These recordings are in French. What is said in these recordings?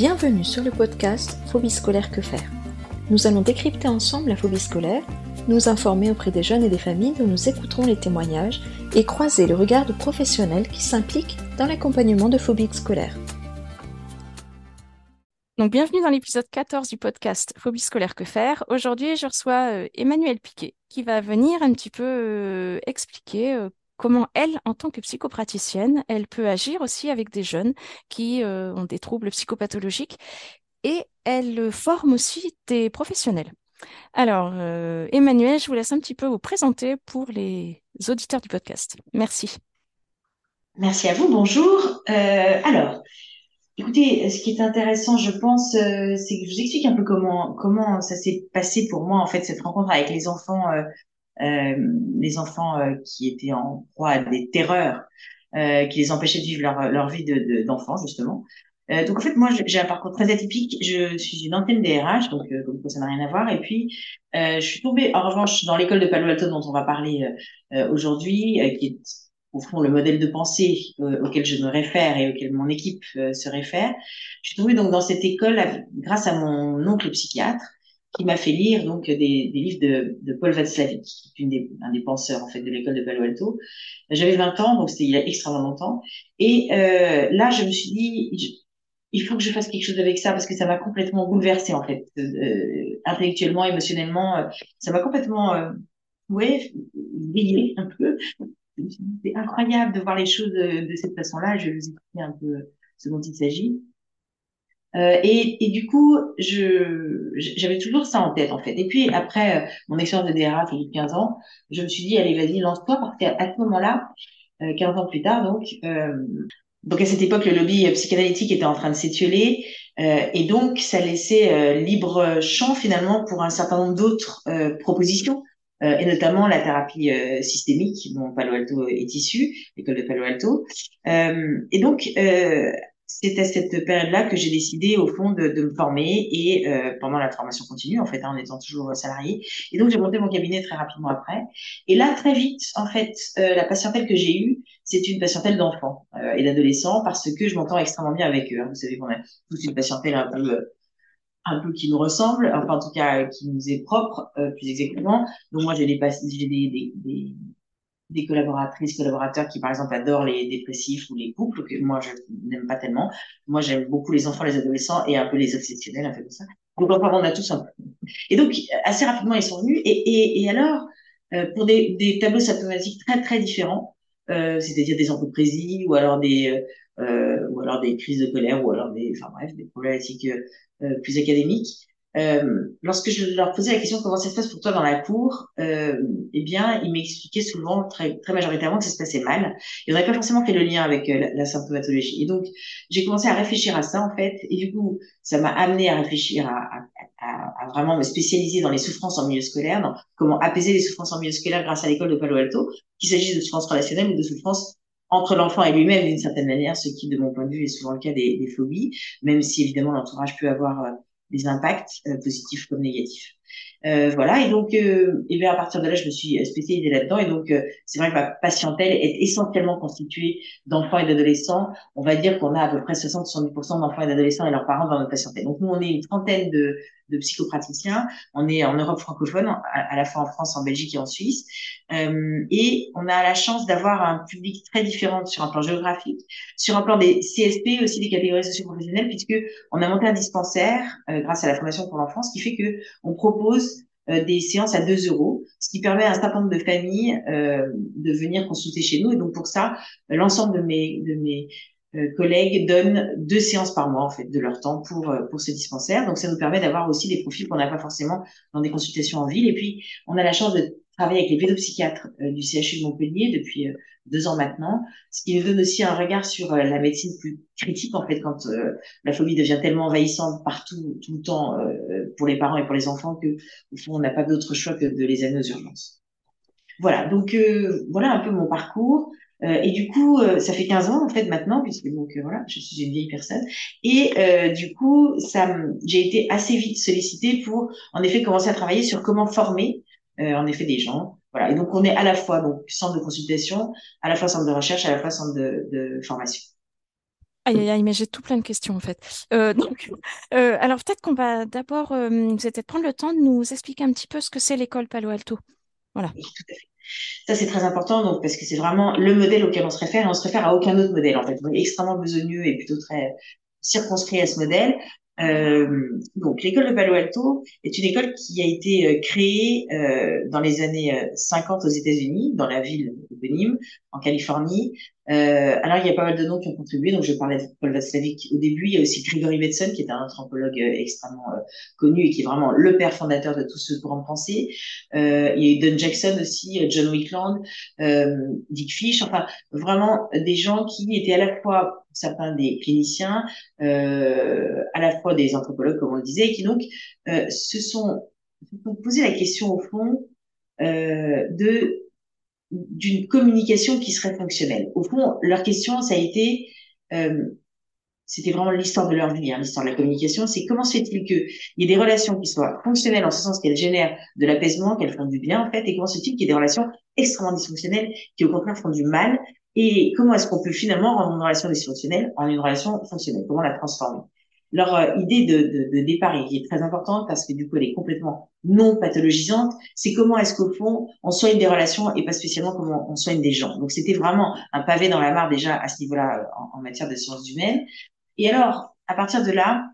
Bienvenue sur le podcast Phobie scolaire que faire. Nous allons décrypter ensemble la phobie scolaire, nous informer auprès des jeunes et des familles dont nous écouterons les témoignages et croiser le regard de professionnels qui s'impliquent dans l'accompagnement de phobies scolaires. Donc, bienvenue dans l'épisode 14 du podcast Phobie scolaire que faire. Aujourd'hui, je reçois euh, Emmanuel Piquet qui va venir un petit peu euh, expliquer euh, comment elle, en tant que psychopraticienne, elle peut agir aussi avec des jeunes qui euh, ont des troubles psychopathologiques et elle forme aussi des professionnels. Alors, euh, Emmanuel, je vous laisse un petit peu vous présenter pour les auditeurs du podcast. Merci. Merci à vous, bonjour. Euh, alors, écoutez, ce qui est intéressant, je pense, c'est que je vous explique un peu comment, ça s'est passé pour moi, en fait, cette rencontre avec les enfants euh, les enfants euh, qui étaient en proie à des terreurs euh, qui les empêchaient de vivre leur, leur vie d'enfant, de, justement. Euh, donc en fait, moi, j'ai un parcours très atypique. Je suis une ancienne DRH, donc euh, comme ça n'a rien à voir. Et puis, euh, je suis tombée, en revanche, dans l'école de Palo Alto dont on va parler aujourd'hui, qui est au fond le modèle de pensée auquel je me réfère et auquel mon équipe se réfère. Je suis tombée donc dans cette école grâce à mon oncle psychiatre qui m'a fait lire donc des, des livres de, de, Paul Václavic, qui est des, un des penseurs en fait de l'école de Palo Alto. J'avais 20 ans, donc c'était il y a extrêmement longtemps. Et euh, là, je me suis dit, il faut que je fasse quelque chose avec ça parce que ça m'a complètement bouleversée en fait, euh, intellectuellement, émotionnellement. Euh, ça m'a complètement, euh, ouais, grillé un peu. C'est incroyable de voir les choses de, de cette façon-là. Je vais vous expliquer un peu ce dont il s'agit. Euh, et, et, du coup, je j'avais toujours ça en tête en fait. Et puis après euh, mon expérience de y a 15 ans, je me suis dit allez vas-y lance-toi parce qu'à ce moment-là, euh, 15 ans plus tard donc, euh, donc à cette époque le lobby psychanalytique était en train de s'étioler euh, et donc ça laissait libre champ finalement pour un certain nombre d'autres propositions. et notamment la thérapie systémique dont Palo Alto est issu, l'école de Palo Alto. et donc, c'est à cette période-là que j'ai décidé au fond de, de me former et euh, pendant la formation continue en fait hein, en étant toujours salarié. Et donc j'ai monté mon cabinet très rapidement après. Et là très vite en fait euh, la patientèle que j'ai eue c'est une patientèle d'enfants euh, et d'adolescents parce que je m'entends extrêmement bien avec eux hein. vous savez qu'on a tous une patientèle un peu un peu qui nous ressemble enfin en tout cas qui nous est propre plus exactement. Donc moi j'ai des, des, des, des des collaboratrices, collaborateurs qui, par exemple, adorent les dépressifs ou les couples, que moi, je n'aime pas tellement. Moi, j'aime beaucoup les enfants, les adolescents et un peu les obsessionnels, un peu comme ça. Donc, enfin, on a tous un peu. Et donc, assez rapidement, ils sont venus. Et, et, et alors, euh, pour des, des tableaux symptomatiques très, très différents, euh, c'est-à-dire des entreprises ou alors des, euh, ou alors des crises de colère ou alors des, enfin bref, des problématiques euh, plus académiques. Euh, lorsque je leur posais la question comment ça se passe pour toi dans la cour, euh, eh bien, ils m'expliquaient souvent très, très majoritairement que ça se passait mal. Ils n'avaient pas forcément fait le lien avec euh, la, symptomatologie. Et donc, j'ai commencé à réfléchir à ça en fait, et du coup, ça m'a amené à réfléchir à, à, à, à, vraiment me spécialiser dans les souffrances en milieu scolaire, dans comment apaiser les souffrances en milieu scolaire grâce à l'école de Palo Alto, qu'il s'agisse de souffrances relationnelles ou de souffrances entre l'enfant et lui-même d'une certaine manière, ce qui, de mon point de vue, est souvent le cas des, des phobies, même si évidemment l'entourage peut avoir euh, des impacts euh, positifs comme négatifs. Euh, voilà, et donc, euh, et bien à partir de là, je me suis spécialisée là-dedans. Et donc, euh, c'est vrai que ma patientèle est essentiellement constituée d'enfants et d'adolescents. On va dire qu'on a à peu près 60-70% d'enfants et d'adolescents et leurs parents dans notre patientèle. Donc, nous, on est une trentaine de, de psychopraticiens. On est en Europe francophone, à, la fois en France, en Belgique et en Suisse. Euh, et on a la chance d'avoir un public très différent sur un plan géographique, sur un plan des CSP, aussi des catégories socio-professionnelles, puisque on a monté un dispensaire euh, grâce à la Fondation pour l'enfance, qui fait que on propose euh, des séances à 2 euros, ce qui permet à un certain nombre de familles euh, de venir consulter chez nous. Et donc pour ça, l'ensemble de mes, de mes euh, collègues donnent deux séances par mois en fait de leur temps pour pour ce dispensaire. Donc ça nous permet d'avoir aussi des profils qu'on n'a pas forcément dans des consultations en ville. Et puis on a la chance de travailler avec les pédopsychiatres du CHU de Montpellier depuis deux ans maintenant, ce qui nous donne aussi un regard sur la médecine plus critique en fait quand la phobie devient tellement envahissante partout tout le temps pour les parents et pour les enfants que au fond on n'a pas d'autre choix que de les amener aux urgences. Voilà, donc euh, voilà un peu mon parcours. Euh, et du coup, euh, ça fait 15 ans en fait maintenant, puisque donc voilà, je suis une vieille personne. Et du coup, ça, j'ai été assez vite sollicitée pour, en effet, commencer à travailler sur comment former, en effet, des gens. Voilà. Et donc, on est à la fois donc centre de consultation, à la fois centre de recherche, à la fois centre de, de formation. Aïe, aïe, aïe, mais j'ai tout plein de questions en fait. Euh, donc, euh, alors peut-être qu'on va d'abord, euh, vous allez peut-être prendre le temps de nous expliquer un petit peu ce que c'est l'école Palo Alto. Voilà. Oui, tout à fait. Ça, c'est très important, donc, parce que c'est vraiment le modèle auquel on se réfère, et on se réfère à aucun autre modèle, en fait. On est extrêmement besogneux et plutôt très circonscrit à ce modèle. Euh, donc, l'école de Palo Alto est une école qui a été euh, créée euh, dans les années 50 aux États-Unis, dans la ville de Nîmes, en Californie. Euh, alors, il y a pas mal de noms qui ont contribué. Donc, je parlais de Paul Václavic au début. Il y a aussi Grigory Betson, qui est un anthropologue extrêmement connu et qui est vraiment le père fondateur de tout ce courant de pensée. Euh, il y a eu Don Jackson aussi, John Wickland, euh, Dick Fish. Enfin, vraiment des gens qui étaient à la fois certains des cliniciens, euh, à la fois des anthropologues, comme on le disait, et qui donc euh, se sont, posé la question au fond euh, de d'une communication qui serait fonctionnelle. Au fond, leur question, ça a été, euh, c'était vraiment l'histoire de leur vie, hein, l'histoire de la communication, c'est comment se fait-il qu'il y ait des relations qui soient fonctionnelles en ce sens qu'elles génèrent de l'apaisement, qu'elles font du bien en fait, et comment se fait-il qu'il y ait des relations extrêmement dysfonctionnelles qui au contraire font du mal, et comment est-ce qu'on peut finalement rendre une relation dysfonctionnelle en une relation fonctionnelle? Comment la transformer? Leur euh, idée de, de, de, départ, est très importante parce que du coup elle est complètement non pathologisante, c'est comment est-ce qu'au fond on soigne des relations et pas spécialement comment on soigne des gens. Donc c'était vraiment un pavé dans la mare déjà à ce niveau-là euh, en, matière de sciences humaines. Et alors, à partir de là,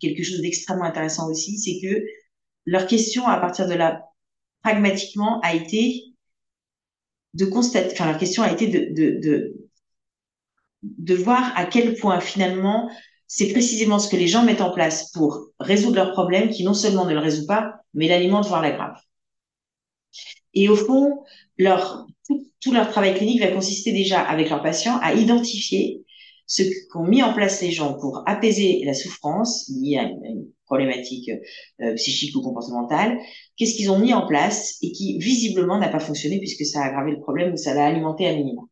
quelque chose d'extrêmement intéressant aussi, c'est que leur question à partir de là, pragmatiquement, a été de constater, enfin, la question a été de, de, de, de voir à quel point finalement c'est précisément ce que les gens mettent en place pour résoudre leurs problèmes qui non seulement ne le résout pas, mais l'alimente, voire l'aggrave. Et au fond, leur, tout, tout, leur travail clinique va consister déjà avec leurs patients à identifier ce qu'ont mis en place les gens pour apaiser la souffrance liée à une, problématique euh, psychique ou comportementale, qu'est-ce qu'ils ont mis en place et qui visiblement n'a pas fonctionné puisque ça a aggravé le problème ou ça l'a alimenté à minimum.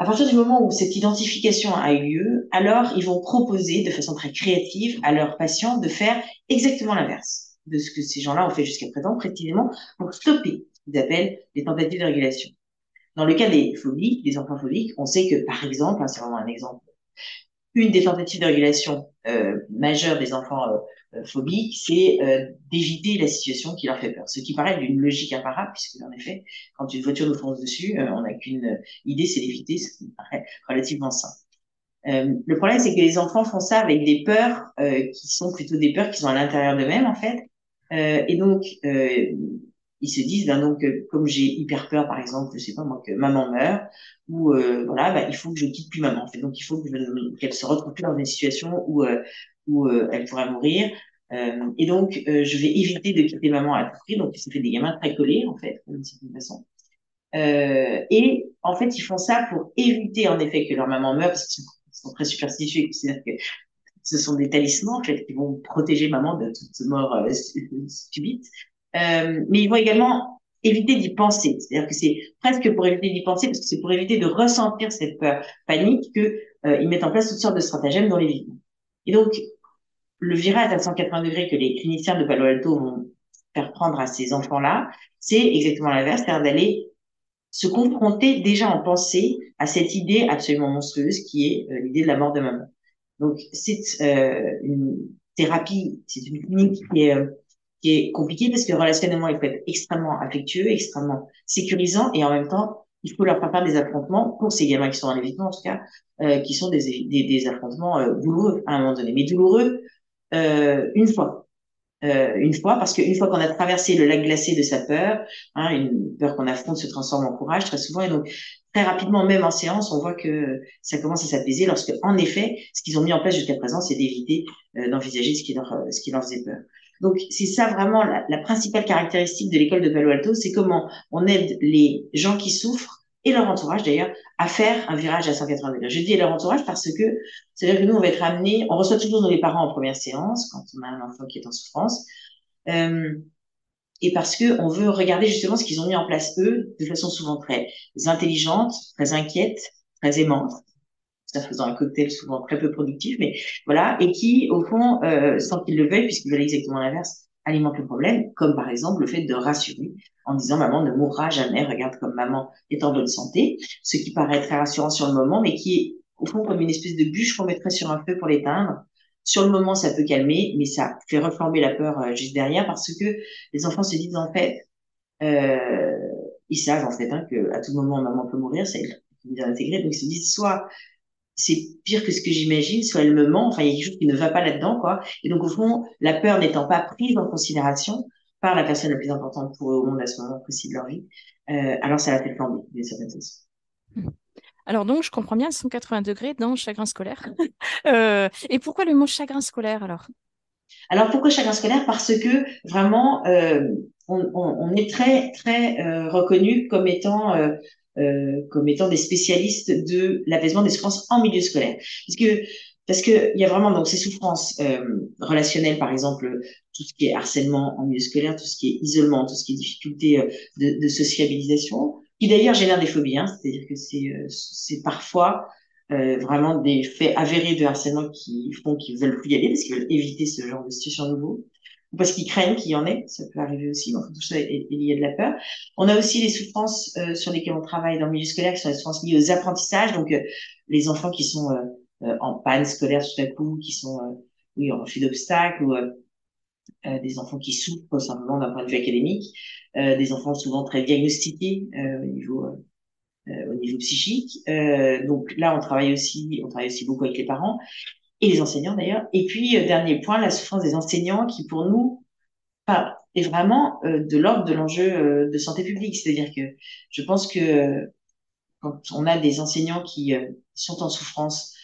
À partir du moment où cette identification a eu lieu, alors ils vont proposer de façon très créative à leurs patients de faire exactement l'inverse de ce que ces gens-là ont fait jusqu'à présent, précisément pour stopper ce qu'ils appellent les tentatives de régulation. Dans le cas des phobiques, des enfants phobiques, on sait que, par exemple, hein, c'est vraiment un exemple, une des tentatives de régulation euh, majeures des enfants euh, phobiques, c'est euh, d'éviter la situation qui leur fait peur. Ce qui paraît d'une logique imparable, puisque en effet, quand une voiture nous fonce dessus, euh, on n'a qu'une idée, c'est d'éviter, ce qui paraît relativement simple. Euh, le problème, c'est que les enfants font ça avec des peurs qui sont plutôt des peurs qui sont à l'intérieur d'eux-mêmes, en fait. et donc, ils se disent ben donc euh, comme j'ai hyper peur par exemple je sais pas moi que maman meurt ou euh, voilà ben, il faut que je quitte plus maman donc il faut qu'elle se retrouve plus dans une situation où euh, où elle pourrait mourir. Et donc je vais éviter de quitter maman à tout prix. Donc ça fait des gamins très collés en fait d'une certaine façon. Et en fait ils font ça pour éviter en effet que leur maman meure parce qu'ils sont, très superstitieux. C'est-à-dire que ce sont des talismans en fait qui vont protéger maman de toute mort subite euh, mais ils vont également éviter d'y penser. C'est-à-dire que c'est presque pour éviter d'y penser, parce que c'est pour éviter de ressentir cette peur panique que euh, ils mettent en place toutes sortes de stratagèmes dans les vies. Et donc, le virage à 180 degrés que les cliniciens de Palo Alto vont faire prendre à ces enfants-là, c'est exactement l'inverse, c'est-à-dire d'aller se confronter déjà en pensée à cette idée absolument monstrueuse qui est euh, l'idée de la mort de maman. Donc, c'est euh, une thérapie, c'est une clinique qui est euh, qui est compliqué parce que relationnellement, il faut être extrêmement affectueux, extrêmement sécurisant et en même temps, il faut leur faire des affrontements pour ces gamins qui sont en évitement, en tout cas, euh, qui sont des, des, des affrontements euh, douloureux à un moment donné. Mais douloureux euh, une fois. Euh, une fois, parce qu'une fois qu'on a traversé le lac glacé de sa peur, hein, une peur qu'on affronte se transforme en courage très souvent, et donc très rapidement, même en séance, on voit que ça commence à s'apaiser lorsque, en effet, ce qu'ils ont mis en place jusqu'à présent, c'est d'éviter euh, d'envisager ce qui leur, ce qui leur faisait peur. Donc, c'est ça vraiment la, principale caractéristique de l'école de Palo Alto, c'est comment on aide les gens qui souffrent et leur entourage d'ailleurs à faire un virage à 180 degrés. Je dis leur entourage parce que c'est-à-dire que nous on va être amenés, on reçoit toujours nos parents en première séance quand on a un enfant qui est en souffrance, euh, et parce que on veut regarder justement ce qu'ils ont mis en place eux de façon souvent très intelligente, très inquiète, très aimante, ça faisant un cocktail souvent très peu productif, mais voilà, et qui, au fond, euh, sans qu'ils le veuillent, puisqu'ils veulent exactement l'inverse, alimente le problème, comme par exemple le fait de rassurer en disant maman ne mourra jamais, regarde comme maman est en bonne santé, ce qui paraît très rassurant sur le moment, mais qui est au fond comme une espèce de bûche qu'on mettrait sur un feu pour l'éteindre. Sur le moment, ça peut calmer, mais ça fait reformer la peur euh, juste derrière parce que les enfants se disent en fait, euh, ils savent en fait hein, tout moment maman peut mourir, c'est bien intégré, donc ils se disent soit c'est pire que ce que j'imagine, soit elle me ment, enfin il y a quelque chose qui ne va pas là-dedans quoi. Et donc au fond, la peur n'étant pas prise en considération par la personne la plus importante pour eux au monde à ce moment précis de leur vie, euh, alors ça la fait flamber d'une certaine façon. Alors donc, je comprends bien 180 degrés dans chagrin scolaire. euh, et pourquoi le mot chagrin scolaire alors? Alors pourquoi chagrin scolaire? Parce que vraiment, euh, on, on, on, est très très reconnu comme étant euh, comme étant des spécialistes de l'apaisement des souffrances en milieu scolaire. Parce que parce que il y a vraiment donc ces souffrances euh, relationnelles, par exemple, tout ce qui est harcèlement en milieu scolaire, tout ce qui est isolement, tout ce qui est difficulté euh, de, de sociabilisation, qui d'ailleurs génère des phobies. Hein, C'est-à-dire que c'est euh, c'est parfois vraiment des faits avérés de harcèlement qui font qu'ils veulent plus y aller parce qu'ils veulent éviter ce genre de situation nouveau ou parce qu'ils craignent qu'il y en ait, ça peut arriver aussi, donc tout ça est, lié à de la peur. On a aussi les souffrances euh, sur lesquelles on travaille dans le milieu scolaire, qui sont les souffrances liées aux apprentissages, donc euh, les enfants qui sont euh, en panne scolaire tout à coup, qui sont oui, en refus d'obstacles, ou des enfants qui souffrent simplement d'un point de vue académique, des enfants souvent très diagnostiqués au niveau au niveau psychique. donc là, on travaille aussi, on travaille aussi beaucoup avec les parents et les enseignants d'ailleurs. Et puis, euh, dernier point, la souffrance des enseignants qui, pour nous, enfin, est vraiment euh, de l'ordre de l'enjeu euh, de santé publique. C'est-à-dire que je pense que quand on a des enseignants qui sont en souffrance,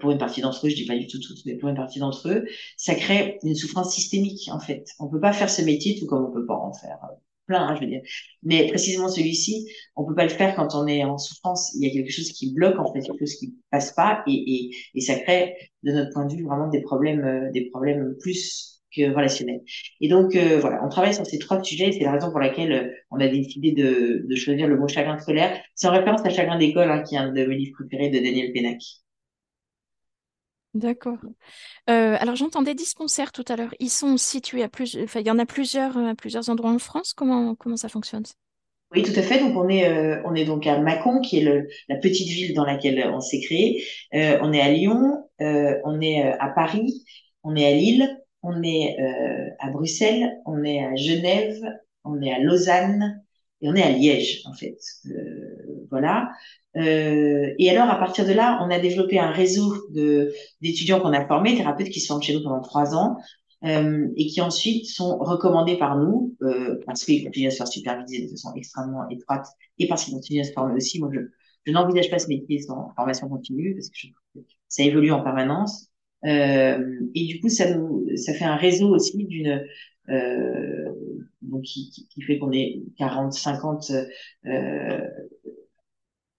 pour une partie d'entre eux, je dis pas du tout toutes, mais pour une partie d'entre eux, ça crée une souffrance systémique en fait. On peut pas faire ce métier tout comme on peut pas en faire plein, hein, je veux dire. Mais précisément celui-ci, on peut pas le faire quand on est en souffrance. Il y a quelque chose qui bloque, en fait, quelque chose qui passe pas, et, et, et ça crée, de notre point de vue, vraiment des problèmes, euh, des problèmes plus que relationnels. Et donc, euh, voilà, on travaille sur ces trois sujets. C'est la raison pour laquelle euh, on a décidé de, de choisir le mot chagrin scolaire. C'est en référence à Chagrin d'école, hein, qui est un de mes livres préférés de Daniel Pénac. D'accord. Euh, alors j'entendais dispensaires tout à l'heure. Ils sont situés à plus, enfin il y en a plusieurs, à plusieurs endroits en France. Comment comment ça fonctionne? Oui, tout à fait. Donc on est euh, on est donc à Mâcon, qui est la petite ville dans laquelle on s'est créé. Euh, on est à Lyon, euh, on est euh, à Paris, on est à Lille, on est euh, à Bruxelles, on est à Genève, on est à Lausanne et on est à Liège en fait. Voilà. Euh, et alors, à partir de là, on a développé un réseau d'étudiants qu'on a formés, thérapeutes qui sont chez nous pendant trois ans euh, et qui ensuite sont recommandés par nous euh, parce qu'ils continuent à se faire superviser de façon extrêmement étroite et parce qu'ils continuent à se former aussi. Moi, je, je n'envisage pas ce métier sans formation continue parce que je, ça évolue en permanence. Euh, et du coup, ça nous, ça fait un réseau aussi d'une euh, donc qui, qui, fait qu'on est 40, 50 euh,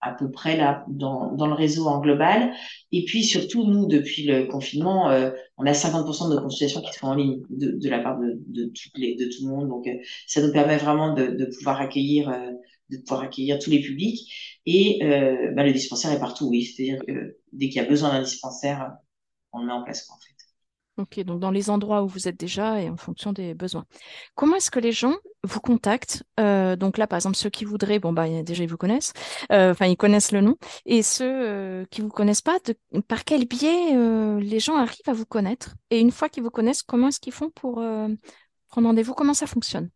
à peu près là dans, dans le réseau en global. Et puis surtout, nous, depuis le confinement, euh, on a 50% de consultations qui se font en ligne de, de la part de, de, toutes les, de tout le monde. Donc, euh, ça nous permet vraiment de, de pouvoir accueillir, euh, de pouvoir accueillir tous les publics. Et euh, bah, le dispensaire est partout, oui. C'est-à-dire que dès qu'il y a besoin d'un dispensaire, on le met en place, en fait. Ok, donc dans les endroits où vous êtes déjà et en fonction des besoins. Comment est-ce que les gens vous contactent euh, Donc là, par exemple, ceux qui voudraient, bon bah déjà ils vous connaissent, euh, enfin ils connaissent le nom, et ceux euh, qui vous connaissent pas, par quel biais les gens arrivent à vous connaître? Et une fois qu'ils vous connaissent, comment est-ce qu'ils font pour prendre rendez-vous? Comment ça fonctionne?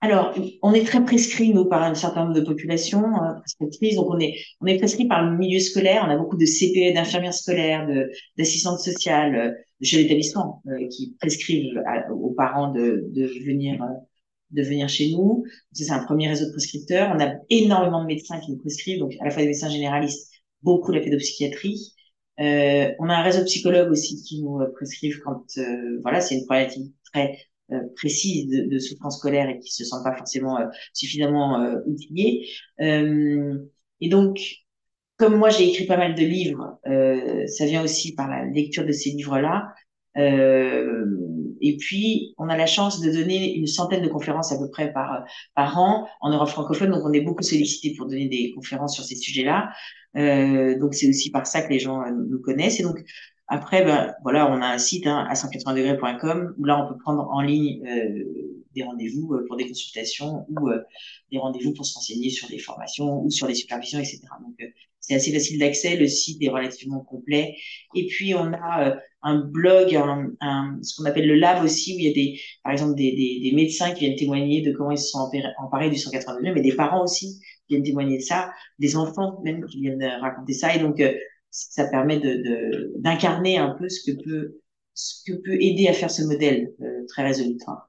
Alors, on est très prescrit, nous, par un certain nombre de populations euh, prescriptrices. Donc, on est, on est prescrit par le milieu scolaire. On a beaucoup de CPE, d'infirmières scolaires, de, d'assistantes sociales, euh, de chefs d'établissement euh, qui prescrivent aux parents de, de venir, euh, de venir chez nous. C'est un premier réseau de prescripteurs. On a énormément de médecins qui nous prescrivent, donc à la fois des médecins généralistes, beaucoup la pédopsychiatrie. Euh, on a un réseau de psychologues aussi qui nous prescrivent quand, voilà, c'est une problématique très euh, précises de, souffrance scolaire et qui se sentent pas forcément euh, suffisamment euh, outillés. et donc, comme moi j'ai écrit pas mal de livres, ça vient aussi par la lecture de ces livres-là. et puis, on a la chance de donner une centaine de conférences à peu près par, par an en Europe francophone. Donc, on est beaucoup sollicité pour donner des conférences sur ces sujets-là. Euh, donc, c'est aussi par ça que les gens nous connaissent. Et donc, après, ben, voilà, on a un site hein, à 180degrés.com où là, on peut prendre en ligne euh, des rendez-vous euh, pour des consultations ou euh, des rendez-vous pour se sur des formations ou sur les supervisions, etc. Donc, euh, c'est assez facile d'accès. Le site est relativement complet. Et puis on a un blog, un, ce qu'on appelle le lab aussi, où il y a des, par exemple des, des, des médecins qui viennent témoigner de comment ils se sont emparés du 182, mais des parents aussi qui viennent témoigner de ça, des enfants même qui viennent raconter ça. Et donc ça permet de d'incarner un peu ce que peut ce que peut aider à faire ce modèle euh, très résolutoire.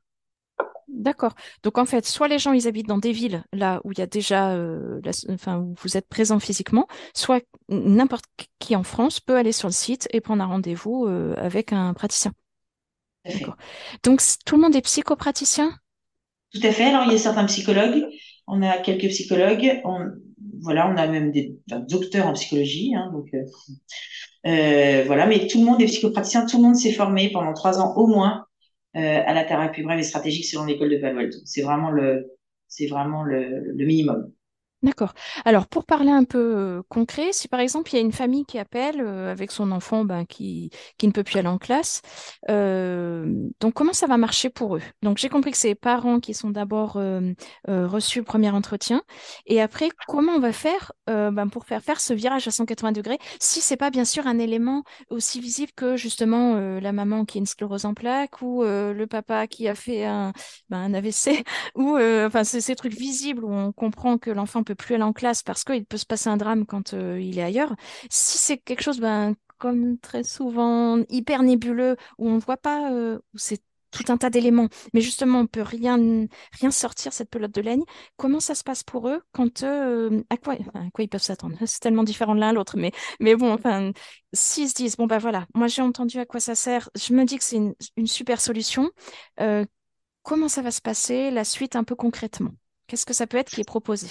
D'accord. Donc en fait, soit les gens ils habitent dans des villes là où il y a déjà, euh, enfin où vous êtes présent physiquement, soit n'importe qui en France peut aller sur le site et prendre un rendez-vous euh, avec un praticien. D'accord. Donc tout le monde est psychopraticien? Tout à fait. Alors il y a certains psychologues, on a quelques psychologues, on, voilà, on a même des docteurs en psychologie, hein, donc euh, voilà, mais tout le monde est psychopraticien, tout le monde s'est formé pendant trois ans au moins euh, à la thérapie brève et stratégique selon l'école de Palo Alto. C'est vraiment le, c'est vraiment le minimum. D'accord. Alors, pour parler un peu concret, si par exemple il y a une famille qui appelle avec son enfant ben, qui, qui ne peut plus aller en classe, donc comment ça va marcher pour eux? Donc, j'ai compris que c'est les parents qui sont d'abord reçus le premier entretien. Et après, comment on va faire ben, pour faire faire ce virage à 180 degrés si c'est pas bien sûr un élément aussi visible que justement la maman qui a une sclérose en plaques ou le papa qui a fait un, ben, un AVC ou enfin ces trucs visibles où on comprend que l'enfant plus aller en classe parce qu'il peut se passer un drame quand euh, il est ailleurs. Si c'est quelque chose, ben, comme très souvent, hyper nébuleux, où on ne voit pas, euh, où c'est tout un tas d'éléments, mais justement, on peut rien, rien sortir cette pelote de laine. Comment ça se passe pour eux quand euh, à quoi, à quoi ils peuvent s'attendre? C'est tellement différent de l'un à l'autre, mais, mais bon, enfin, s'ils se disent bon bah voilà, moi j'ai entendu à quoi ça sert, je me dis que c'est une, super solution. comment ça va se passer la suite un peu concrètement? Qu'est-ce que ça peut être qui est proposé?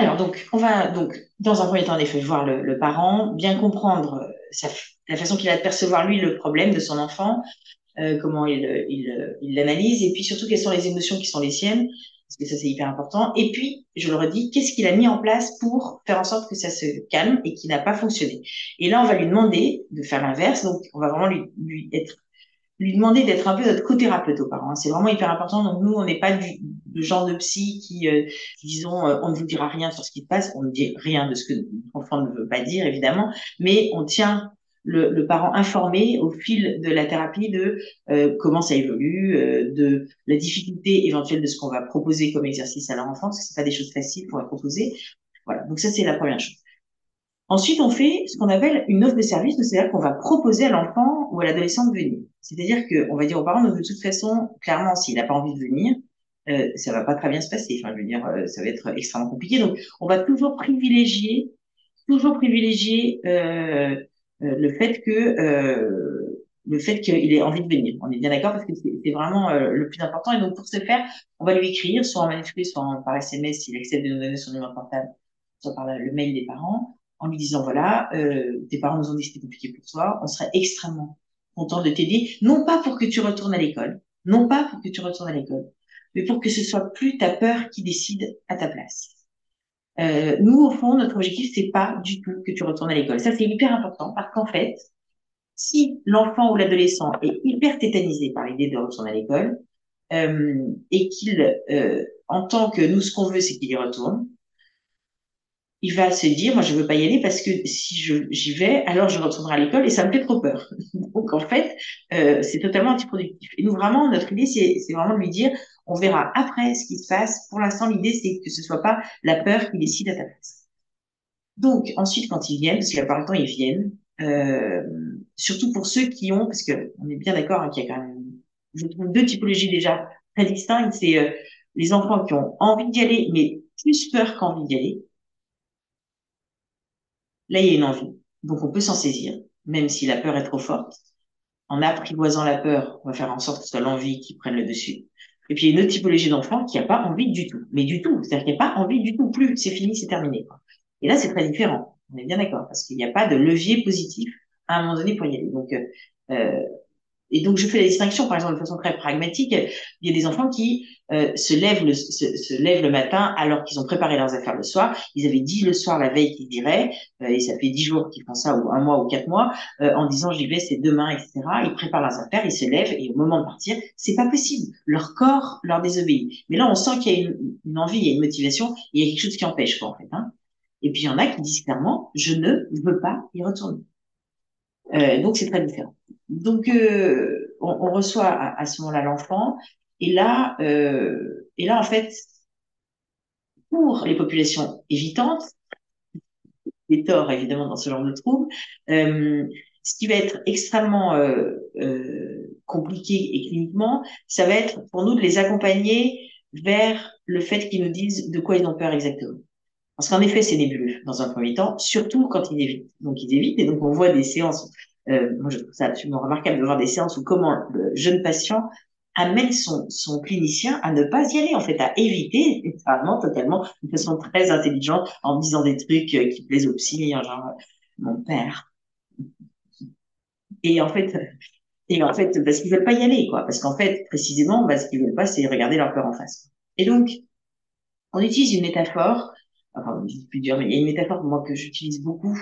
Alors, donc, on va donc, dans un premier temps, en effet, voir le, parent, bien comprendre euh, la façon qu'il a de percevoir, lui, le problème de son enfant, euh, comment il, il, l'analyse, et puis surtout, quelles sont les émotions qui sont les siennes, parce que ça, c'est hyper important. Et puis, je le redis, qu'est-ce qu'il a mis en place pour faire en sorte que ça se calme et qui n'a pas fonctionné? Et là, on va lui demander de faire l'inverse, donc on va vraiment lui, lui être lui demander d'être un peu notre co-thérapeute aux parents. C'est vraiment hyper important. Donc nous, on n'est pas du, genre de psy qui, euh, disons, euh, on ne vous dira rien sur ce qui se passe, on ne dit rien de ce que l'enfant ne veut pas dire, évidemment, mais on tient le, le, parent informé au fil de la thérapie de euh, comment ça évolue, de la difficulté éventuelle de ce qu'on va proposer comme exercice à leur enfant, parce que c'est pas des choses faciles qu'on va proposer. Voilà. Donc ça, c'est la première chose. Ensuite, on fait ce qu'on appelle une offre de service, c'est-à-dire qu'on va proposer à l'enfant ou à l'adolescent de venir. C'est-à-dire qu'on va dire aux parents, de toute façon, clairement, s'il n'a pas envie de venir, euh, ça va pas très bien se passer. Enfin, je veux dire, euh, ça va être extrêmement compliqué. Donc, on va toujours privilégier, toujours privilégier euh, euh le fait que euh, le fait qu'il ait envie de venir. On est bien d'accord parce que c'est vraiment le plus important. Et donc, pour ce faire, on va lui écrire, soit en manuscrit, soit par SMS, s'il accepte de nous donner son numéro portable, soit par le mail des parents en lui disant voilà, euh, tes parents nous ont dit que c'était compliqué pour toi, on serait extrêmement content de t'aider, non pas pour que tu retournes à l'école, non pas pour que tu retournes à l'école, mais pour que ce soit plus ta peur qui décide à ta place. Euh, nous, au fond, notre objectif, c'est pas du tout que tu retournes à l'école. Ça, c'est hyper important parce qu'en fait, si l'enfant ou l'adolescent est hyper tétanisé par l'idée de retourner à l'école euh, et qu'il euh, entend que nous, ce qu'on veut, c'est qu'il y retourne, il va se dire, moi, je veux pas y aller parce que si j'y vais, alors je retournerai à l'école et ça me fait trop peur. Donc, en fait, euh, c'est totalement antiproductif. Et nous, vraiment, notre idée, c'est vraiment de lui dire, on verra après ce qui se passe. Pour l'instant, l'idée, c'est que ce soit pas la peur qui décide à ta place. Donc, ensuite, quand ils viennent, parce qu'il y a pas longtemps, ils viennent, euh, surtout pour ceux qui ont, parce que on est bien d'accord hein, qu'il y a quand même, je trouve deux typologies déjà très distinctes, c'est euh, les enfants qui ont envie d'y aller, mais plus peur qu'envie d'y aller Là, il y a une envie. Donc, on peut s'en saisir, même si la peur est trop forte. En apprivoisant la peur, on va faire en sorte que ce soit l'envie qui prenne le dessus. Et puis, il y a une autre typologie d'enfant qui n'a pas envie du tout. Mais du tout. C'est-à-dire qu'il n'y a pas envie du tout. Plus, c'est fini, c'est terminé. Et là, c'est très différent. On est bien d'accord. Parce qu'il n'y a pas de levier positif à un moment donné pour y aller. Donc, euh, euh et donc, je fais la distinction, par exemple, de façon très pragmatique. Il y a des enfants qui euh, se, lèvent le, se, se, lèvent le matin alors qu'ils ont préparé leurs affaires le soir. Ils avaient dit le soir, la veille, qu'ils iraient, euh, et ça fait dix jours qu'ils font ça, ou un mois ou quatre mois, euh, en disant j'y vais, c'est demain, etc. Ils préparent leurs affaires, ils se lèvent, et au moment de partir, c'est pas possible. Leur corps leur désobéit. Mais là, on sent qu'il y a une, une, envie, il y a une motivation, il y a quelque chose qui empêche, quoi, en fait. Hein. Et puis il y en a qui disent clairement, je ne veux pas y retourner. Euh, donc c'est très différent. Donc euh, on, on, reçoit à, à ce moment-là l'enfant, et là, euh, et là en fait, pour les populations évitantes, des torts évidemment dans ce genre de troubles, euh, ce qui va être extrêmement euh, euh, compliqué et cliniquement, ça va être pour nous de les accompagner vers le fait qu'ils nous disent de quoi ils ont peur exactement. Parce qu'en effet, c'est nébuleux dans un premier temps, surtout quand ils évitent. Donc ils évitent et donc on voit des séances. Euh, moi, je trouve ça absolument remarquable de voir des séances où comment le jeune patient amène son, son clinicien à ne pas y aller, en fait, à éviter, vraiment, totalement, de façon très intelligente, en disant des trucs qui plaisent aux psy, genre, mon père. Et en fait, et en fait, parce qu'ils veulent pas y aller, quoi. Parce qu'en fait, précisément, bah, ce qu'ils veulent pas, c'est regarder leur peur en face. Et donc, on utilise une métaphore, enfin, plus dur, mais il y a une métaphore, moi, que j'utilise beaucoup,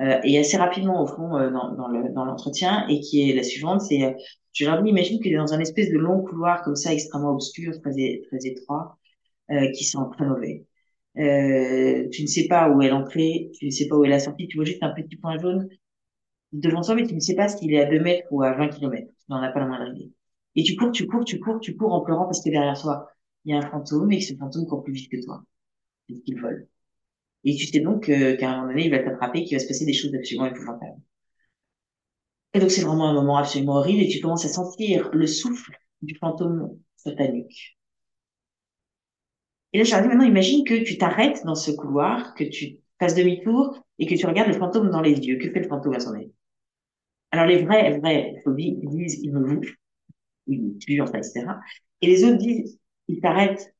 euh, et assez rapidement, au fond, euh, dans, dans, le, dans l'entretien, et qui est la suivante, c'est, euh, je leur dis, imagine que tu dans un espèce de long couloir comme ça, extrêmement obscur, très, très étroit, euh, qui sent très mauvais. Euh, tu ne sais pas où est l'entrée, tu ne sais pas où est la sortie, tu vois juste un petit point jaune devant toi, mais tu ne sais pas s'il est à 2 mètres ou à 20 km. Tu n'en as pas la moindre idée. Et tu cours, tu cours, tu cours, tu cours en pleurant parce que derrière toi, il y a un fantôme et que ce fantôme court plus vite que toi. Et qu'il. Et tu sais donc qu'à un moment donné, il va t'attraper, qu'il va se passer des choses absolument épouvantables. Et donc, c'est vraiment un moment absolument horrible et tu commences à sentir le souffle du fantôme sur ta nuque. Et là, je leur dis maintenant, imagine que tu t'arrêtes dans ce couloir, que tu fasses demi-tour et que tu regardes le fantôme dans les yeux. Que fait le fantôme à son avis? Alors, les vrais, vrais phobies, disent, il me bouffe, il me tue, enfin, etc. Et les autres disent, il t'arrête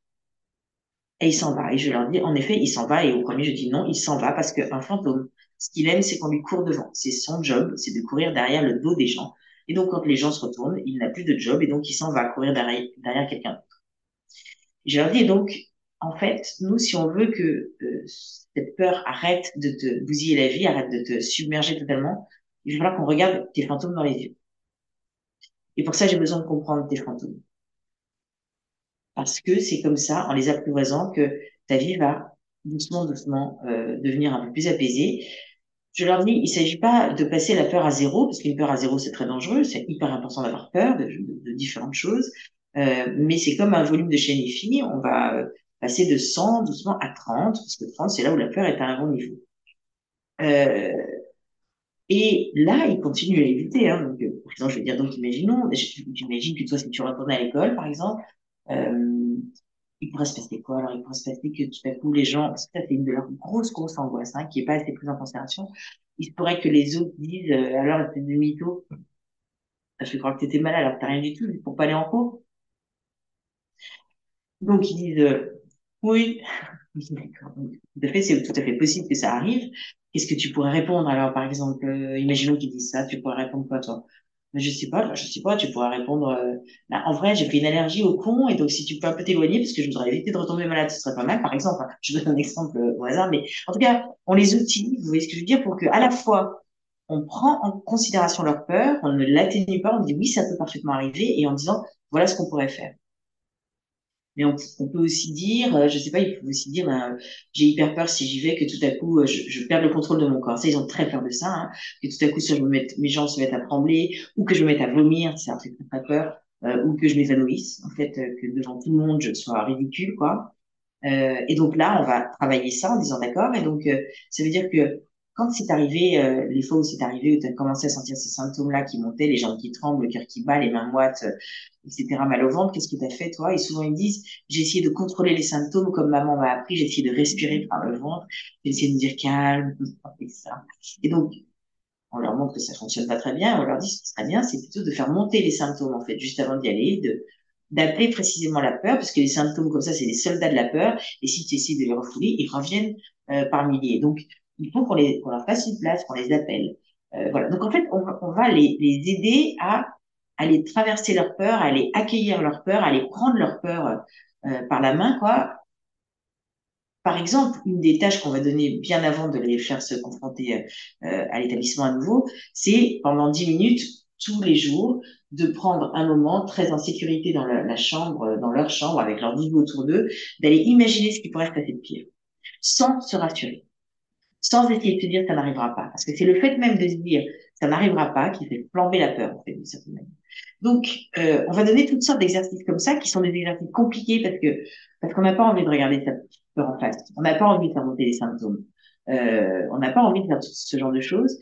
et il s'en va. Et je leur dis, en effet, il s'en va. Et au premier, je dis non, il s'en va parce qu'un fantôme, ce qu'il aime, c'est qu'on lui court devant. C'est son job, c'est de courir derrière le dos des gens. Et donc, quand les gens se retournent, il n'a plus de job et donc il s'en va courir derrière, derrière quelqu'un d'autre. Je leur dis donc, en fait, nous, si on veut que euh, cette peur arrête de te bousiller la vie, arrête de te submerger totalement, il va falloir qu'on regarde tes fantômes dans les yeux. Et pour ça, j'ai besoin de comprendre tes fantômes. Parce que c'est comme ça, en les apprivoisant, que ta vie va doucement, doucement euh, devenir un peu plus apaisée. Je leur dis, il s'agit pas de passer la peur à zéro, parce qu'une peur à zéro, c'est très dangereux, c'est hyper important d'avoir peur de, de, différentes choses, euh, mais c'est comme un volume de chaîne infinie, on va euh, passer de 100 doucement à 30, parce que 30, c'est là où la peur est à un bon niveau. Euh, et là, il continue à éviter. Hein, donc, par exemple, je vais dire, donc, imaginons, j'imagine que toi, si tu retournes à l'école, par exemple, euh, il pourrait se passer quoi? Alors, il pourrait se passer que tout à coup, les gens, parce ça, c'est une de leurs grosses, grosses angoisses, hein, qui est pas assez prise en considération. Il se pourrait que les autres disent, euh, alors, t'es de mytho. Je crois que t'étais malade alors que t'as rien du tout, pour pas aller en cours. Donc, ils disent, euh, oui. Tout à fait, c'est tout à fait possible que ça arrive. Qu'est-ce que tu pourrais répondre Alors, par exemple, euh, imaginons qu'ils disent ça, tu pourrais répondre quoi, toi? Mais je sais pas, je sais pas, tu pourrais répondre. Euh, bah, en vrai, j'ai fait une allergie au con, et donc si tu peux un peu t'éloigner, parce que je voudrais éviter de retomber malade, ce serait pas mal, par exemple. Hein. Je donne un exemple au hasard, mais en tout cas, on les utilise, vous voyez ce que je veux dire, pour que à la fois on prend en considération leur peur, on ne l'atténue pas, on dit oui, ça peut parfaitement arriver, et en disant voilà ce qu'on pourrait faire. Mais on, peut aussi dire, euh, je sais pas, il faut aussi dire, ben, j'ai hyper peur si j'y vais que tout à coup euh, je, je perds le contrôle de mon corps. Ça, ils ont très peur de ça, hein, que tout à coup soit je me mette, mes jambes se mettent à trembler, ou que je me mette à vomir, c'est un truc très très peur, euh, ou que je m'évanouisse, en fait, euh, que devant tout le monde je sois ridicule, quoi. Euh, et donc là, on va travailler ça en disant d'accord. Et donc ça veut dire que quand c'est arrivé, euh, les fois où c'est arrivé, où tu as commencé à sentir ces symptômes-là qui montaient, les jambes qui tremblent, le cœur qui bat, les mains moites, euh, etc., mal au ventre, qu'est-ce que tu as fait, toi? Et souvent, ils disent, j'ai essayé de contrôler les symptômes comme maman m'a appris, j'ai essayé de respirer par le ventre, j'ai essayé de me dire calme, etc. Et donc, on leur montre que ça fonctionne pas très bien, on leur dit, ce qui serait bien, c'est plutôt de faire monter les symptômes, en fait, juste avant d'y aller, de d'appeler précisément la peur, parce que les symptômes comme ça, c'est des soldats de la peur, et si tu essaies de les refouler, ils reviennent euh, par milliers. Donc, il faut qu'on leur fasse une place, qu'on les appelle. Euh, voilà. Donc en fait, on, va les, aider à aller traverser leur peur, à aller accueillir leur peur, à aller prendre leur peur euh, par la main, quoi. Par exemple, une des tâches qu'on va donner bien avant de les faire se confronter euh, à l'établissement à nouveau, c'est pendant dix minutes tous les jours de prendre un moment très en sécurité dans la, chambre, dans leur chambre, avec leur bible autour d'eux, d'aller imaginer ce qui pourrait se passer de pire, sans se rassurer. Sans essayer de se dire ça n'arrivera pas. Parce que c'est le fait même de se dire ça n'arrivera pas qui fait flamber la peur, en fait, d'une certaine manière. Donc, euh, on va donner toutes sortes d'exercices comme ça, qui sont des exercices compliqués parce que parce qu'on n'a pas envie de regarder sa peur en face. On n'a pas envie de faire monter les symptômes. Euh, on n'a pas envie de faire ce genre de choses.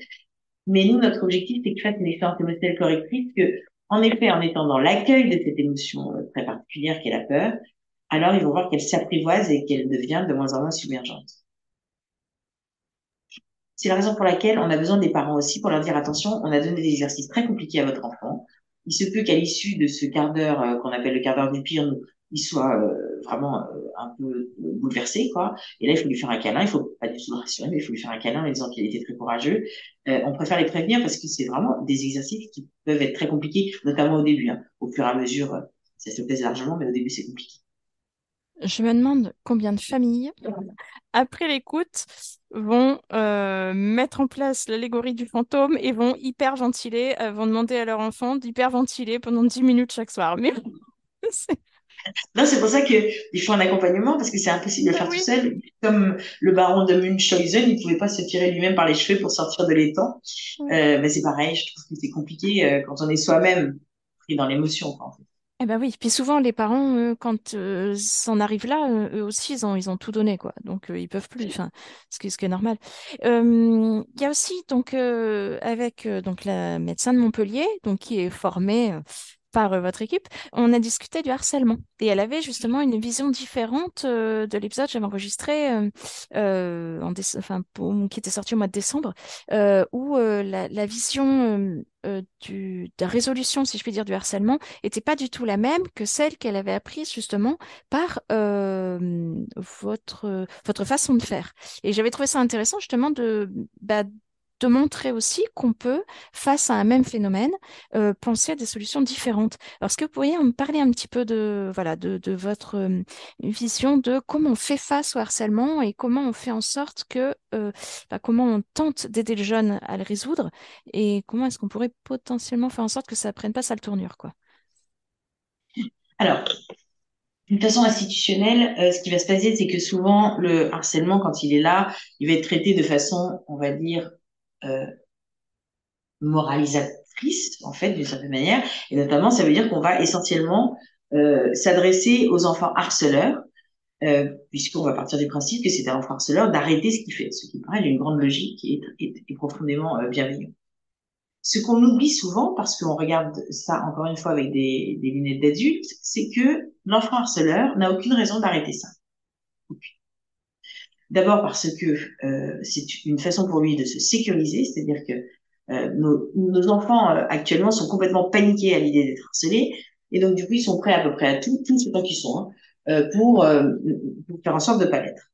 Mais nous, notre objectif, c'est qu'il fasse une expérience émotionnelle correctrice que, en effet, en étant dans l'accueil de cette émotion euh, très particulière qu'est la peur, alors ils vont voir qu'elle s'apprivoise et qu'elle devient de moins en moins submergente. C'est la raison pour laquelle on a besoin des parents aussi pour leur dire attention, on a donné des exercices très compliqués à votre enfant. Il se peut qu'à l'issue de ce quart d'heure euh, qu'on appelle le quart d'heure du pire, il soit euh, vraiment euh, un peu bouleversé, quoi. Et là, il faut lui faire un câlin. Il faut pas du tout le rassurer, mais il faut lui faire un câlin en disant qu'il était très courageux. on préfère les prévenir parce que c'est vraiment des exercices qui peuvent être très compliqués, notamment au début. Hein. Au fur et à mesure, ça se plaise largement, mais au début, c'est compliqué. Je me demande combien de familles, après l'écoute, vont euh, mettre en place l'allégorie du fantôme et vont hyperventiler, euh, vont demander à leur enfant d'hyperventiler pendant 10 minutes chaque soir. Mais Non, c'est pour ça qu'il faut un accompagnement parce que c'est impossible de le bah faire tout seul. Comme le baron de Munchausen, il ne pouvait pas se tirer lui-même par les cheveux pour sortir de l'étang. Euh, mais c'est pareil, je trouve que c'est compliqué quand on est soi-même pris dans l'émotion. En fait. Eh ben oui, puis souvent les parents, quand euh, ça en arrive là, eux aussi ils ont, ils ont tout donné quoi, donc ils peuvent plus, enfin, ce qui, ce qui est normal. Il y a aussi donc avec donc la médecin de Montpellier, donc qui est formée par votre équipe, on a discuté du harcèlement. Et elle avait justement une vision différente de l'épisode que j'avais enregistré, euh, en enfin, qui était sorti au mois de décembre, où la, vision du, de la résolution, si je puis dire, du harcèlement était pas du tout la même que celle qu'elle avait apprise justement par votre, votre façon de faire. Et j'avais trouvé ça intéressant justement de, bah, de montrer aussi qu'on peut, face à un même phénomène, euh, penser à des solutions différentes. Alors, est-ce que vous pourriez me parler un petit peu de, voilà, de, votre euh, vision de comment on fait face au harcèlement et comment on fait en sorte que, euh, bah, comment on tente d'aider le jeune à le résoudre et comment est-ce qu'on pourrait potentiellement faire en sorte que ça ne prenne pas sa tournure, quoi? Alors, d'une façon institutionnelle, ce qui va se passer, c'est que souvent, le harcèlement, quand il est là, il va être traité de façon, on va dire, euh, moralisatrice, en fait, d'une certaine manière. Et notamment, ça veut dire qu'on va essentiellement euh, s'adresser aux enfants harceleurs, euh, puisqu'on va partir du principe que c'est un enfant harceleur d'arrêter ce qu'il fait, ce qui paraît une grande logique et profondément euh, bienveillant. Ce qu'on oublie souvent, parce qu'on regarde ça encore une fois avec des, des lunettes d'adulte, c'est que l'enfant harceleur n'a aucune raison d'arrêter ça. D'abord parce que euh, c'est une façon pour lui de se sécuriser, c'est-à-dire que euh, nos, nos, enfants euh, actuellement sont complètement paniqués à l'idée d'être harcelés, et donc du coup ils sont prêts à peu près à tout, tout ce temps qu'ils sont, hein, euh, pour, pour, faire en sorte de pas l'être.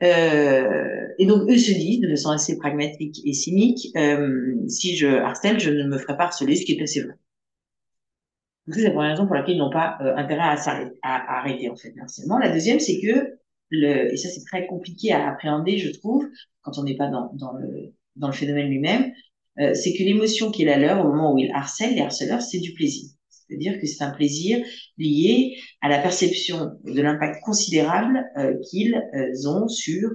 et donc eux se disent de façon assez pragmatique et cynique, si je harcèle, je ne me ferai pas harceler, ce qui est assez vrai. C'est la première raison pour laquelle ils n'ont pas intérêt à, à, à, arrêter en fait le harcèlement. La deuxième, c'est que et ça c'est très compliqué à appréhender, je trouve, quand on n'est pas dans, dans, le, dans le phénomène lui-même, euh, c'est que l'émotion qui est la leur au moment où ils harcèlent, les harceleurs, c'est du plaisir. C'est-à-dire que c'est un plaisir lié à la perception de l'impact considérable euh, qu'ils euh, ont sur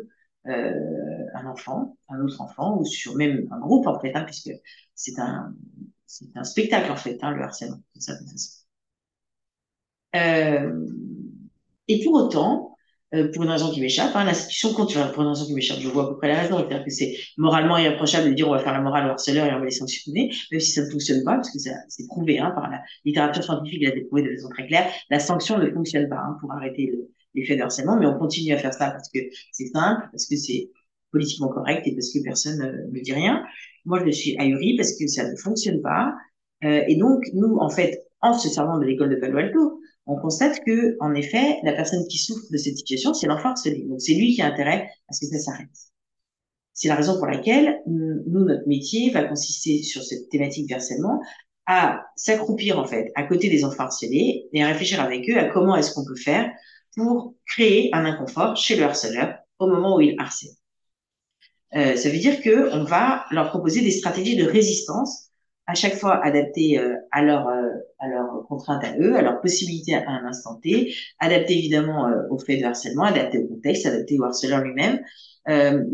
euh, un enfant, un autre enfant, ou sur même un groupe en fait, hein, puisque c'est un, c'est un spectacle en fait, hein, le harcèlement, de certaine façon. Euh, et pour autant, euh, pour une raison qui m'échappe. Hein, L'institution continue, pour une raison qui m'échappe, je vois à peu près la raison. C'est-à-dire que c'est moralement irréprochable de dire on va faire la morale au harceleur et on va les sanctionner, même si ça ne fonctionne pas, parce que c'est prouvé hein, par la littérature scientifique, il a été prouvé de façon très claire. La sanction ne fonctionne pas hein, pour arrêter l'effet de harcèlement, mais on continue à faire ça parce que c'est simple, parce que c'est politiquement correct et parce que personne ne me dit rien. Moi, je suis ahuri parce que ça ne fonctionne pas. Euh, et donc, nous, en fait, en se servant de l'école de Palo Alto, on constate que, en effet, la personne qui souffre de cette situation, c'est l'enfant harcelé. Donc, c'est lui qui a intérêt à ce que ça s'arrête. C'est la raison pour laquelle nous, notre métier va consister sur cette thématique d'harcèlement à s'accroupir, en fait, à côté des enfants harcelés et à réfléchir avec eux à comment est-ce qu'on peut faire pour créer un inconfort chez le harceleur au moment où il harcèle. Euh, ça veut dire que on va leur proposer des stratégies de résistance à chaque fois adapté euh, à leur euh, à leurs contraintes à eux, à leurs possibilités à un instant T, adapté évidemment euh, au fait de harcèlement, adapté au contexte, adapté au harceleur lui-même.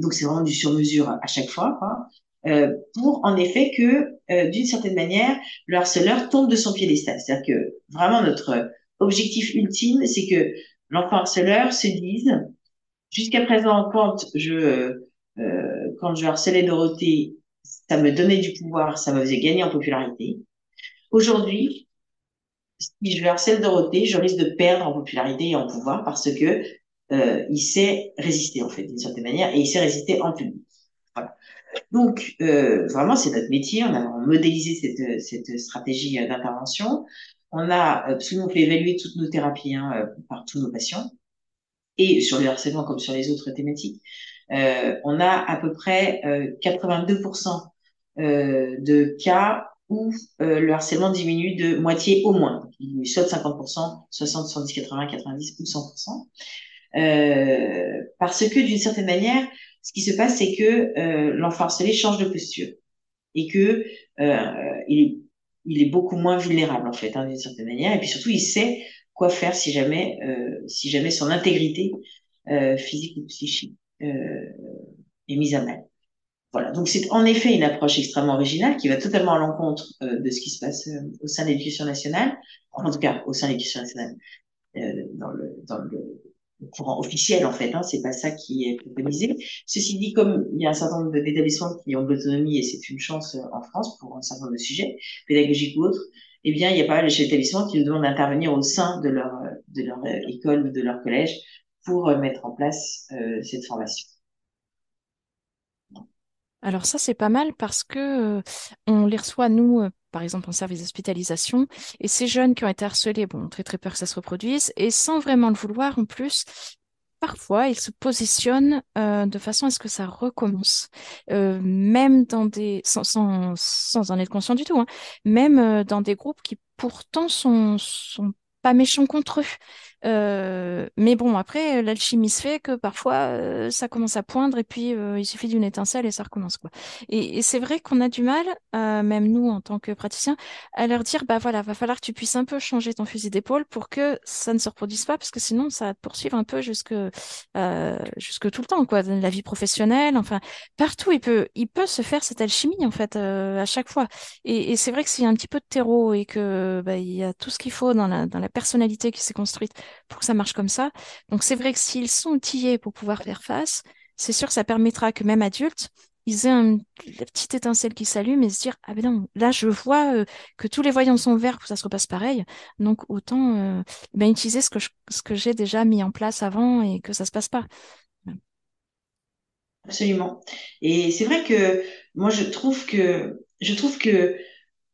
donc c'est vraiment du sur-mesure à chaque fois, quoi. pour en effet que d'une certaine manière le harceleur tombe de son piédestal. C'est-à-dire que vraiment notre objectif ultime, c'est que l'enfant harceleur se dise jusqu'à présent quand je quand je harcelais Dorothée ça me donnait du pouvoir, ça me faisait gagner en popularité. Aujourd'hui, si je harcèle Dorothée, je risque de perdre en popularité et en pouvoir parce que euh, il sait résister en fait d'une certaine manière et il sait résister en public. Voilà. Donc euh, vraiment c'est notre métier, on a modélisé cette, cette stratégie d'intervention, on a absolument fait évaluer toutes nos thérapies hein, euh, par tous nos patients et sur le harcèlement comme sur les autres thématiques. Euh, on a à peu près 82% euh, euh, de cas où le harcèlement diminue de moitié au moins. Il diminue soit de 50%, 60, 70, 80%, 90% ou 100%. Euh, parce que d'une certaine manière, ce qui se passe, c'est que euh, l'enfant harcelé change de posture et que euh, il, il est beaucoup moins vulnérable en fait, hein, d'une certaine manière. Et puis surtout, il sait quoi faire si jamais, si jamais son intégrité physique ou psychique euh, est mise à mal. Voilà. Donc c'est en effet une approche extrêmement originale qui va totalement à l'encontre euh, de ce qui se passe euh, au sein de l'éducation nationale, en tout cas au sein de l'éducation nationale, dans le, dans le, courant officiel en fait. Hein, c'est pas ça qui est préconisé. Ceci dit, comme il y a un certain nombre d'établissements qui ont de l'autonomie et c'est une chance en France pour un certain nombre de sujets pédagogiques ou autres, eh bien il y a pas mal d'établissements qui nous demandent d'intervenir au sein de leur de leur école ou de leur collège pour euh, mettre en place euh, cette formation. Alors ça, c'est pas mal parce que on les reçoit, nous, par exemple, en service d'hospitalisation, et ces jeunes qui ont été harcelés, bon, ont très très peur que ça se reproduise, et sans vraiment le vouloir en plus, parfois ils se positionnent de façon à ce que ça recommence, même dans des, sans, sans, sans, en être conscient du tout, hein, même dans des groupes qui pourtant sont, sont pas méchants contre eux. Euh, mais bon, après, l'alchimie se fait que parfois, euh, ça commence à poindre et puis euh, il suffit d'une étincelle et ça recommence. quoi. Et, c'est vrai qu'on a du mal, même nous en tant que praticiens, à leur dire, bah voilà, va falloir que tu puisses un peu changer ton fusil d'épaule pour que ça ne se reproduise pas, parce que sinon, ça va te poursuivre un peu jusque, jusque tout le temps, quoi. La vie professionnelle, enfin, partout, il peut, il peut se faire cette alchimie, en fait, à chaque fois. Et, c'est vrai que s'il y a un petit peu de terreau et que bah, il y a tout ce qu'il faut dans la, dans la personnalité qui s'est construite pour que ça marche comme ça. Donc c'est vrai que s'ils sont outillés pour pouvoir faire face, c'est sûr que ça permettra que même adultes, ils aient une petite étincelle qui s'allume et se dire ah ben non là je vois euh, que tous les voyants sont verts que ça se repasse pareil. Donc autant euh, ben, utiliser ce que ce que j'ai déjà mis en place avant et que ça se passe pas. Absolument. Et c'est vrai que moi je trouve que je trouve que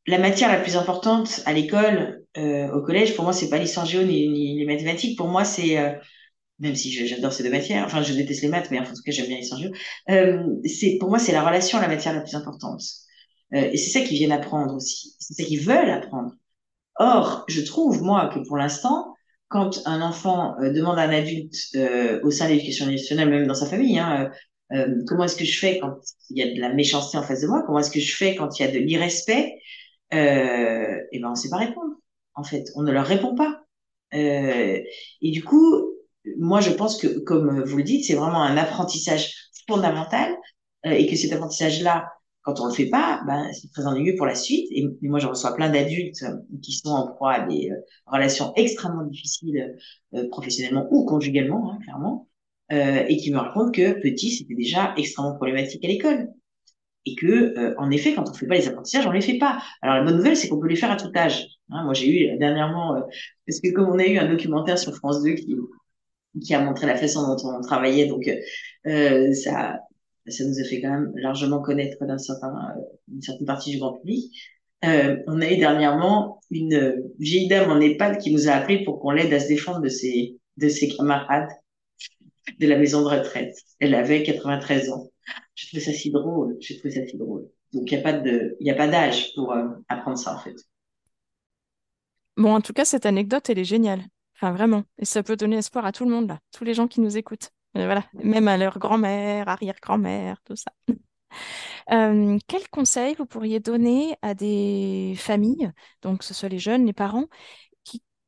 la matière la plus importante à l'école, euh, au collège, pour moi, c'est pas l'histoire géo ni, les mathématiques. Pour moi, c'est euh, même si j'adore ces deux matières, enfin, je déteste les maths, mais en tout cas, j'aime bien l'histoire géo. Euh, c'est pour moi, c'est la relation à la matière la plus importante. Euh, et c'est ça qu'ils viennent apprendre aussi. C'est ça qu'ils veulent apprendre. Or, je trouve moi que pour l'instant, quand un enfant euh, demande à un adulte au sein de l'éducation nationale, même dans sa famille, hein, comment est-ce que je fais quand il y a de la méchanceté en face de moi? Comment est-ce que je fais quand il y a de l'irrespect? Euh, et ben on sait pas répondre. En fait, on ne leur répond pas. Euh, et du coup, moi je pense que, comme vous le dites, c'est vraiment un apprentissage fondamental euh, et que cet apprentissage-là, quand on le fait pas, ben, c'est très ennuyeux pour la suite. Et, moi, je reçois plein d'adultes qui sont en proie à des euh, relations extrêmement difficiles euh, professionnellement ou conjugalement, hein, clairement, euh, et qui me racontent que petit, c'était déjà extrêmement problématique à l'école et que euh, en effet quand on fait pas les apprentissages on les fait pas. Alors la bonne nouvelle c'est qu'on peut les faire à tout âge hein, moi j'ai eu dernièrement euh, parce que comme on a eu un documentaire sur France 2 qui qui a montré la façon dont on travaillait donc euh, ça ça nous a fait quand même largement connaître d'un certain une certaine partie du grand public. On a eu dernièrement une vieille dame en EHPAD qui nous a appelé pour qu'on l'aide à se défendre de ses de ses camarades de la maison de retraite. Elle avait 93 ans je trouve ça si drôle. Donc, il n'y a pas d'âge pour euh, apprendre ça, en fait. Bon, en tout cas, cette anecdote, elle est géniale. Enfin, vraiment. Et ça peut donner espoir à tout le monde, là. Tous les gens qui nous écoutent. voilà. Même à leur grand-mère, arrière-grand-mère, tout ça. Euh, quel conseil vous pourriez donner à des familles, donc que ce soit les jeunes, les parents,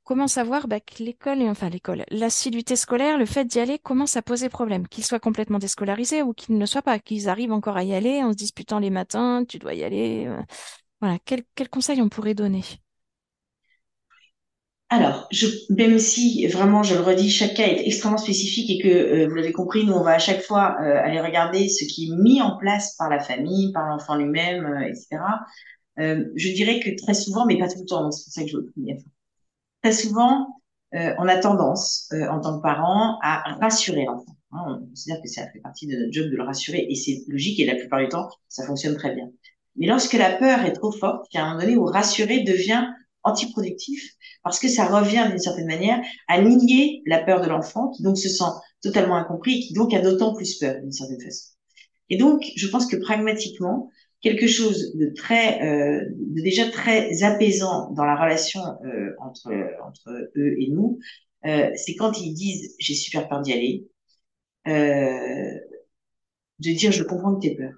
qui commencent à voir bah, que l'école, enfin l'école, l'assiduité scolaire, le fait d'y aller commence à poser problème, qu'ils soient complètement déscolarisés ou qu'ils ne le soient pas, qu'ils arrivent encore à y aller en se disputant les matins, tu dois y aller. euh, voilà, quel, conseil on pourrait donner? Alors, je, même si vraiment, je le redis, chaque cas est extrêmement spécifique et que euh, vous l'avez compris, nous on va à chaque fois euh, aller regarder ce qui est mis en place par la famille, par l'enfant lui-même, etc. Je dirais que très souvent, mais pas tout le temps, c'est pour ça que je veux le. Très souvent, euh, on a tendance, euh, en tant que parent, à rassurer l'enfant. Hein, on considère que ça fait partie de notre job de le rassurer et c'est logique et la plupart du temps, ça fonctionne très bien. Mais lorsque la peur est trop forte, il y a un moment donné où rassurer devient antiproductif parce que ça revient d'une certaine manière à nier la peur de l'enfant qui donc se sent totalement incompris et qui donc a d'autant plus peur d'une certaine façon. Et donc, je pense que pragmatiquement, quelque chose de très, euh, de déjà très apaisant dans la relation euh, entre entre eux et nous, euh, c'est quand ils disent j'ai super peur d'y aller, euh, de dire je comprends que t'aies peur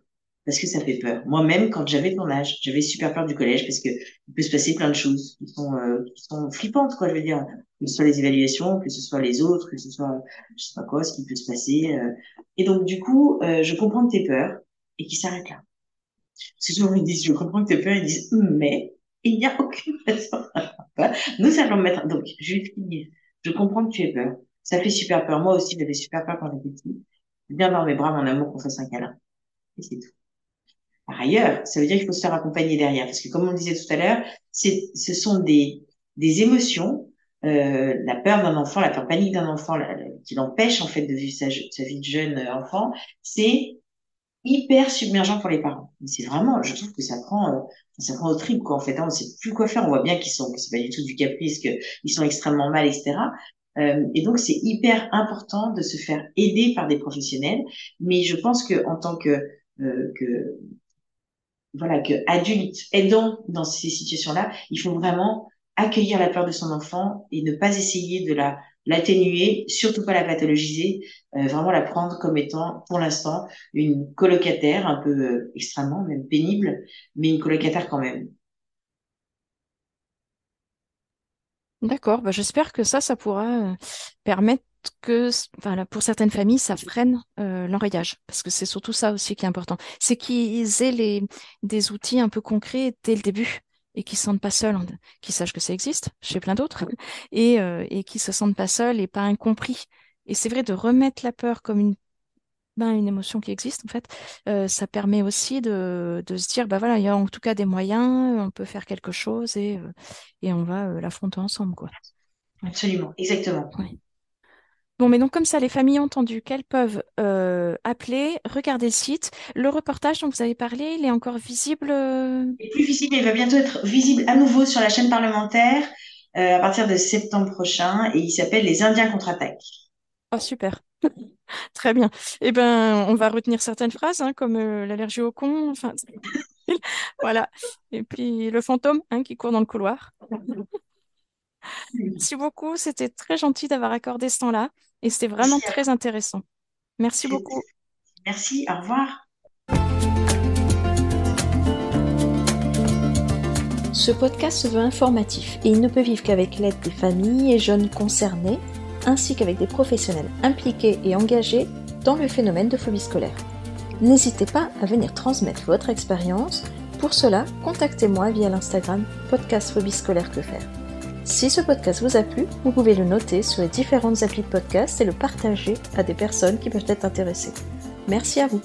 parce que ça fait peur. Moi-même, quand j'avais ton âge, j'avais super peur du collège parce que il peut se passer plein de choses qui sont euh, qui sont flippantes quoi, je veux dire, que ce soit les évaluations, que ce soit les autres, que ce soit je sais pas quoi, ce qui peut se passer. euh. Et donc du coup, euh, je comprends que t'aies peur et qui s'arrête là. C'est souvent ils disent je comprends que t'aies peur, ils disent mais il n'y a aucune façon. Nous allons mettre donc je vais finir. Je comprends que tu aies peur. Ça fait super peur. Moi aussi, j'avais super peur quand j'étais petite. Viens dans mes bras, mon amour, qu'on fasse un câlin. Et c'est tout. Par ailleurs, ça veut dire qu'il faut se faire accompagner derrière, parce que comme on disait tout à l'heure, c'est, ce sont des, des émotions, euh, la peur d'un enfant, la peur panique d'un enfant, qui l'empêche en fait de vivre sa vie de jeune euh, enfant, c'est hyper submergent pour les parents. C'est vraiment, je trouve que ça prend, euh, ça prend au trip quoi en fait. Hein, on sait plus quoi faire. On voit bien qu'ils sont, c'est pas du tout du caprice, que ils sont extrêmement mal, etc. Euh, et donc c'est hyper important de se faire aider par des professionnels. Mais je pense que en tant que euh, que voilà, que adulte aidant dans ces situations-là, il faut vraiment accueillir la peur de son enfant et ne pas essayer de la l'atténuer, surtout pas la pathologiser, euh, vraiment la prendre comme étant, pour l'instant, une colocataire un peu euh, extrêmement, même pénible, mais une colocataire quand même. D'accord, bah, j'espère que ça, ça pourra euh, permettre que, enfin, là, pour certaines familles, ça freine l'enrayage, parce que c'est surtout ça aussi qui est important. C'est qu'ils aient les, des outils un peu concrets dès le début et ne se sentent pas seuls, en- qu'ils sachent que ça existe chez plein d'autres et, euh, et qu'ils se sentent pas seuls et pas incompris. Et c'est vrai de remettre la peur comme une, ben, une émotion qui existe, en fait, euh, ça permet aussi de, de se dire, bah voilà, il y a en tout cas des moyens, on peut faire quelque chose et, euh, et on va euh, l'affronter ensemble, quoi. Absolument, exactement. Ouais. Bon, mais donc comme ça, les familles ont entendu qu'elles peuvent euh, appeler, regarder le site. Le reportage dont vous avez parlé, il est encore visible. euh, Et plus visible, il va bientôt être visible à nouveau sur la chaîne parlementaire euh, à partir de septembre prochain et il s'appelle Les Indiens contre-attaquent. Oh, super. Très bien. Eh ben, on va retenir certaines phrases, hein, comme euh, l'allergie au con, enfin, voilà. Et puis le fantôme, hein, qui court dans le couloir. Merci beaucoup. C'était très gentil d'avoir accordé ce temps-là et c'était vraiment Merci très intéressant. Merci beaucoup. Merci, au revoir. Ce podcast se veut informatif et il ne peut vivre qu'avec l'aide des familles et jeunes concernés, ainsi qu'avec des professionnels impliqués et engagés dans le phénomène de phobie scolaire. N'hésitez pas à venir transmettre votre expérience. Pour cela, contactez-moi via l'Instagram podcast phobie scolaire que faire. Si ce podcast vous a plu, vous pouvez le noter sur les différentes applis de podcast et le partager à des personnes qui peuvent être intéressées. Merci à vous.